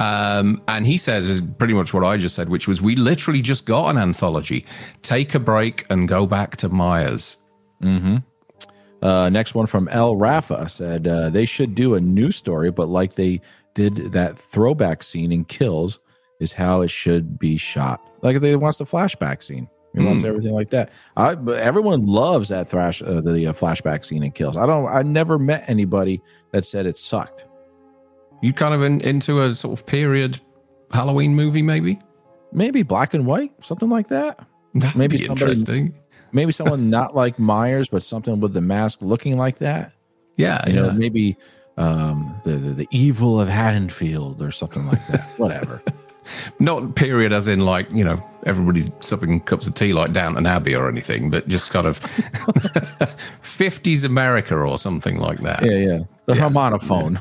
S2: um, and he says pretty much what I just said, which was we literally just got an anthology. Take a break and go back to Myers.
S1: Mm-hmm. Uh, next one from El Rafa said uh, they should do a new story, but like they did that throwback scene in Kills is how it should be shot. Like they wants the flashback scene. He mm. wants hmm. everything like that. I, everyone loves that thrash, uh, the uh, flashback scene in Kills. I don't. I never met anybody that said it sucked.
S2: You kind of in, into a sort of period Halloween movie, maybe?
S1: Maybe black and white, something like that. [laughs]
S2: That'd
S1: maybe
S2: be somebody, interesting.
S1: Maybe someone [laughs] not like Myers, but something with the mask looking like that.
S2: Yeah,
S1: you
S2: yeah.
S1: know, maybe um, the, the the evil of Haddonfield or something like that. [laughs] Whatever.
S2: Not period as in like, you know, everybody's supping cups of tea like Downton Abbey or anything, but just kind of [laughs] 50s America or something like that.
S1: Yeah, yeah. The yeah. harmonophone.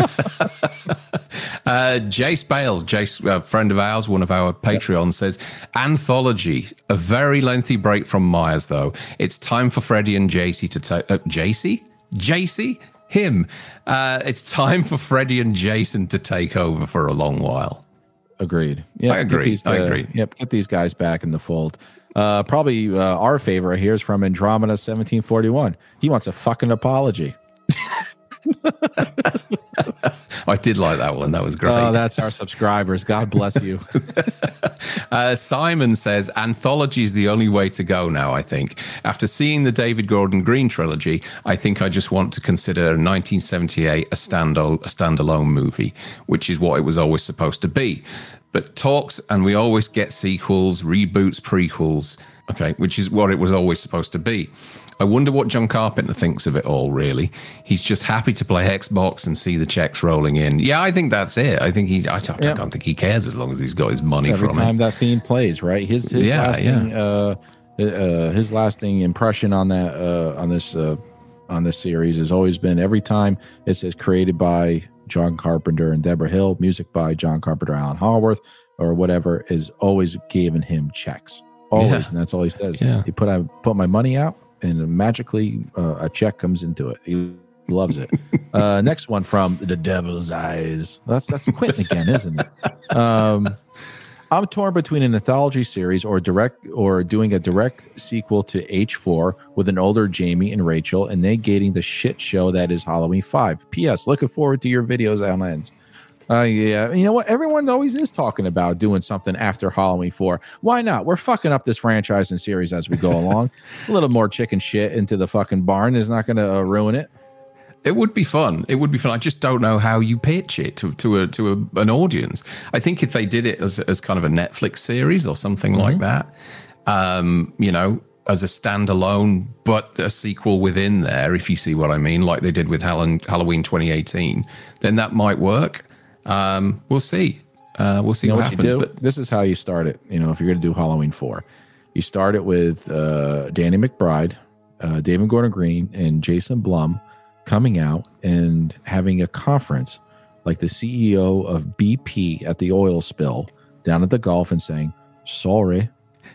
S1: [laughs]
S2: uh, Jace Bales, Jace, a friend of ours, one of our Patreons, yep. says Anthology, a very lengthy break from Myers, though. It's time for Freddy and JC to take. Uh, JC? JC? Him. Uh, it's time for Freddy and Jason to take over for a long while.
S1: Agreed. Yeah,
S2: I agree.
S1: These,
S2: I agree.
S1: Yep, get these guys back in the fold. Uh, probably uh, our favorite here is from Andromeda 1741. He wants a fucking apology. [laughs]
S2: I did like that one. That was great.
S1: Oh, that's our subscribers. God bless you. [laughs] [laughs]
S2: uh, Simon says anthology is the only way to go now. I think after seeing the David Gordon Green trilogy, I think I just want to consider 1978 a standalone a standalone movie, which is what it was always supposed to be. But talks, and we always get sequels, reboots, prequels. Okay, which is what it was always supposed to be. I wonder what John Carpenter thinks of it all, really. He's just happy to play Xbox and see the checks rolling in. Yeah, I think that's it. I think he, I don't, I don't think he cares as long as he's got his money
S1: Every
S2: from
S1: time
S2: it.
S1: that theme plays, right? His his
S2: Yeah,
S1: lasting uh, uh, his lasting impression on that uh, on this uh, on this series has always been every time it says created by John Carpenter and Debra Hill, music by John Carpenter, Alan Howarth, or whatever, is always giving him checks. Always,
S2: Yeah.
S1: and that's all he says.
S2: Yeah.
S1: He put I put my money out, and magically uh, a check comes into it. He loves it. [laughs] uh, next one from the Devil's Eyes. That's that's Quentin again, isn't it? Um, I'm torn between an anthology series or direct or doing a direct sequel to H4 with an older Jamie and Rachel and they negating the shit show that is Halloween 5. P.S. Looking forward to your videos on ends. Uh, yeah, you know what? Everyone always is talking about doing something after Halloween 4. Why not? We're fucking up this franchise and series as we go [laughs] along. a little more chicken shit into the fucking barn is not going to uh, ruin it.
S2: It would be fun. It would be fun. I just don't know how you pitch it to to a to a, an audience. I think if they did it as as kind of a Netflix series or something like that, um, you know, as a standalone, but a sequel within there, if you see what I mean, like they did with Halloween, Halloween 2018, then that might work. Um, we'll see. Uh, we'll see
S1: You know
S2: what,
S1: what,
S2: happens. But
S1: this is how you start it. You know, if you're going to do Halloween four, you start it with uh, Danny McBride, uh, David Gordon Green, and Jason Blum coming out and having a conference like the CEO of BP at the oil spill down at the Gulf and saying, "Sorry,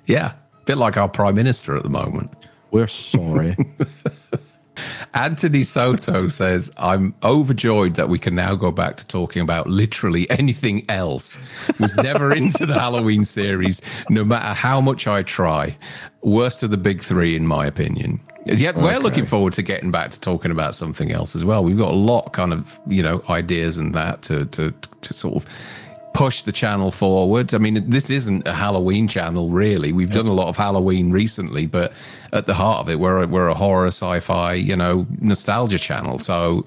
S2: yeah, a bit like our prime minister at the moment.
S1: we're sorry." [laughs]
S2: Anthony Soto says, I'm overjoyed that we can now go back to talking about literally anything else. Was never into the Halloween series, no matter how much I try. Worst of the big three, in my opinion. Yet we're
S1: Okay.
S2: looking forward to getting back to talking about something else as well. We've got a lot kind of, you know, ideas and that to to to sort of push the channel forward. I mean, this isn't a Halloween channel, really. We've done a lot of Halloween recently, but at the heart of it, we're a, we're a horror, sci-fi, you know, nostalgia channel. So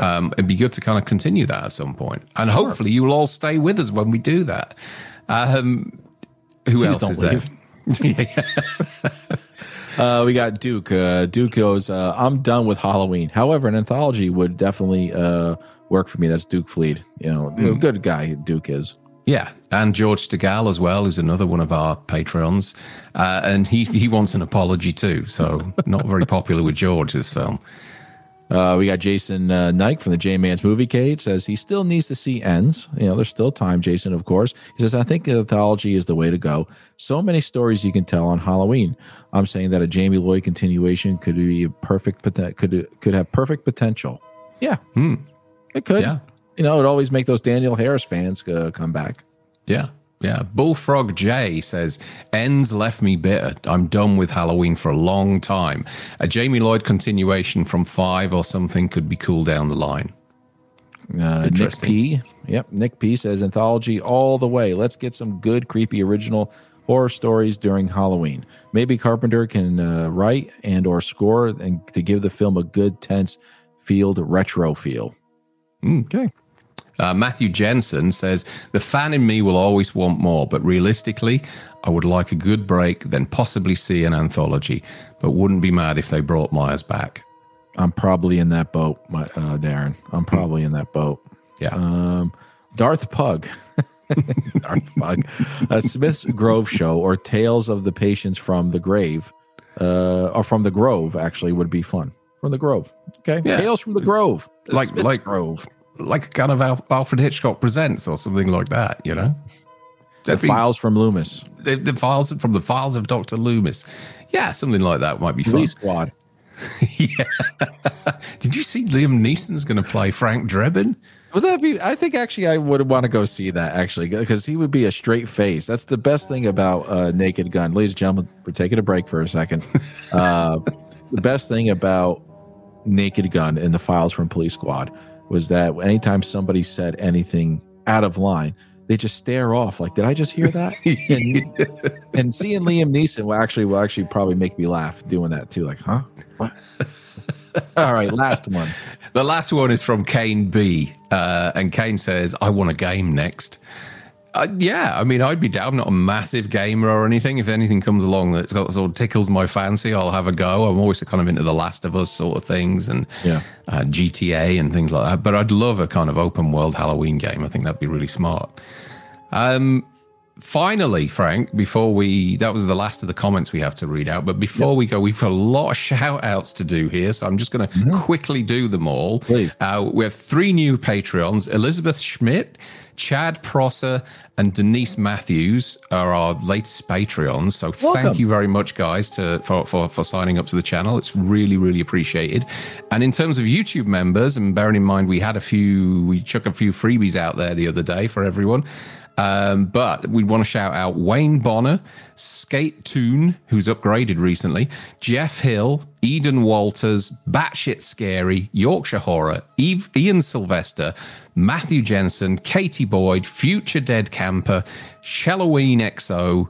S2: um, it'd be good to kind of continue that at some point. and hopefully you'll all stay with us when we do that. Um, who
S1: Please
S2: else
S1: don't
S2: is there? [laughs]
S1: Uh, we got Duke. Uh, Duke goes, uh, I'm done with Halloween. However, an anthology would definitely uh, work for me. That's Duke Fleet. You know, a good guy, Duke is.
S2: Yeah, and George Stegall as well, who's another one of our patrons, uh, and he he wants an apology too. So [laughs] not very popular with George this film.
S1: Uh, we got Jason uh, Nike from the J Man's Movie Cage says he still needs to see ends. You know, there's still time, Jason, of course. He says, I think anthology is the way to go. So many stories you can tell on Halloween. I'm saying that a Jamie Lloyd continuation could be a perfect, poten- could could have perfect potential. Yeah, it could.
S2: Yeah.
S1: You know, it always make those Danielle Harris fans uh, come back.
S2: Yeah. Yeah. Bullfrog J says, Ends left me bitter. I'm done with Halloween for a long time. A Jamie Lloyd continuation from five or something could be cool down the line.
S1: Uh, Nick P. Yep, Nick P says anthology all the way. Let's get some good, creepy, original horror stories during Halloween. Maybe Carpenter can uh, write and or score and to give the film a good, tense, field retro feel. Okay.
S2: Uh, Matthew Jensen says, The fan in me will always want more, but realistically, I would like a good break, then possibly see an anthology, but wouldn't be mad if they brought Myers back.
S1: I'm probably in that boat, my, uh, Darren. I'm probably in that boat.
S2: Yeah.
S1: Um, Darth Pug. [laughs] Darth Pug. A Smith's Grove show or Tales of the Patients from the Grave, uh, or from the Grove, actually, would be fun. From the Grove. Okay.
S2: Yeah.
S1: Tales from the Grove. The
S2: Like-
S1: Smith's
S2: like-
S1: Grove.
S2: Like a kind of Al- Alfred Hitchcock presents or something like that, you know?
S1: The
S2: That'd be-
S1: Files from Loomis.
S2: the, the files from the files of Dr. Loomis. Yeah, something like that might be fun.
S1: Police Squad. [laughs] Yeah.
S2: Did you see Liam Neeson's going to play Frank Drebin?
S1: Would that be? I think actually I would want to go see that actually because he would be a straight face. That's the best thing about uh, Naked Gun, ladies and gentlemen. We're taking a break for a second. [laughs] Uh, the best thing about Naked Gun in the files from Police Squad was that anytime somebody said anything out of line, they just stare off like, "Did I just hear that?" [laughs] and, and seeing Liam Neeson will actually will actually probably make me laugh doing that too. Like, huh? What? [laughs] All right, last one.
S2: The last one is from Kane B. Uh, and Kane says, I want a game next. Uh, yeah, I mean, I'd be down. I'm not a massive gamer or anything. If anything comes along that sort of tickles my fancy, I'll have a go. I'm always kind of into the Last of Us sort of things and
S1: Yeah.
S2: uh, GTA and things like that. But I'd love a kind of open world Halloween game. I think that'd be really smart. Um, finally, Frank, before we, that was the last of the comments we have to read out. But before we go, we've got a lot of [laughs] shout outs to do here. So I'm just going to quickly do them all.
S1: Please.
S2: Uh, we have three new Patreons Elizabeth Schmidt, Chad Prosser, and Denise Matthews are our latest Patreons. So
S1: Welcome.
S2: thank you very much, guys, to for, for for signing up to the channel. It's really really appreciated. And in terms of YouTube members, and bearing in mind we had a few, we chuck a few freebies out there the other day for everyone. Um, but we want to shout out Wayne Bonner, Skate Toon, who's upgraded recently, Jeff Hill, Eden Walters, Batshit Scary, Yorkshire Horror, Eve, Ian Sylvester, Matthew Jensen, Katie Boyd, Future Dead Camper, Shalloween XO,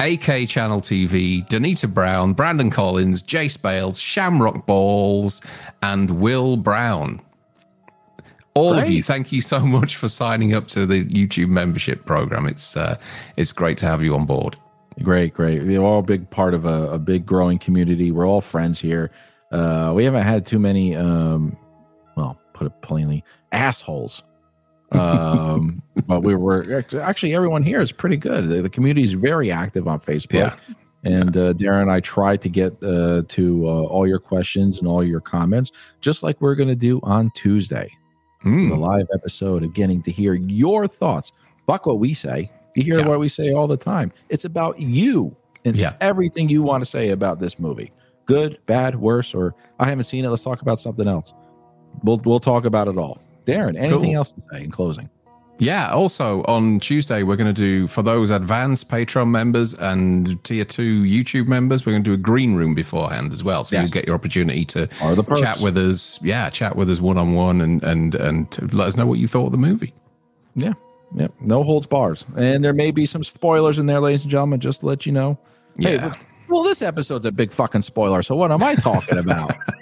S2: AK Channel TV, Danita Brown, Brandon Collins, Jace Bales, Shamrock Balls, and Will Brown. All of you, thank you so [laughs] much for signing up to the YouTube membership program. It's uh, it's great to have you on board.
S1: Great, great. They're all a big part of a, a big growing community. We're all friends here. Uh, we haven't had too many, um, well, put it plainly, assholes. Um, [laughs] but we were actually everyone here is pretty good. The, the community is very active on Facebook.
S2: Yeah.
S1: And uh, Darren and I try to get uh, to uh, all your questions and all your comments, just like we're going to do on Tuesday
S2: Mm.
S1: the live episode of getting to hear your thoughts. Fuck what we say. You hear
S2: Yeah.
S1: what we say all the time. It's about you and
S2: Yeah.
S1: everything you want to say about this movie. Good, bad, worse, or I haven't seen it. Let's talk about something else. We'll we'll talk about it all. Darren, anything
S2: Cool.
S1: else to say in closing?
S2: Yeah. Also on Tuesday, we're going to do for those advanced Patreon members and tier two YouTube members, we're going to do a green room beforehand as well, so
S1: Yes.
S2: you get your opportunity to chat with us. Yeah, chat with us one on one and and and to let us know what you thought of the movie.
S1: Yeah. Yeah. No holds bars. And there may be some spoilers in there, ladies and gentlemen, just to let you know.
S2: Yeah.
S1: but- well, this episode's a big fucking spoiler. So what am I talking about? [laughs]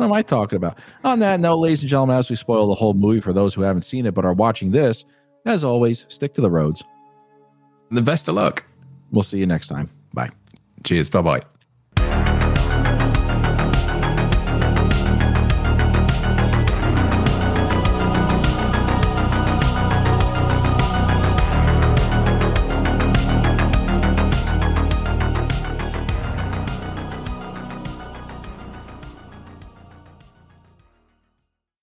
S1: what am I talking about? On that note, ladies and gentlemen, as we spoil the whole movie for those who haven't seen it but are watching this, as always, stick to the roads.
S2: The best of luck.
S1: We'll see you next time. Bye.
S2: Cheers. Bye bye.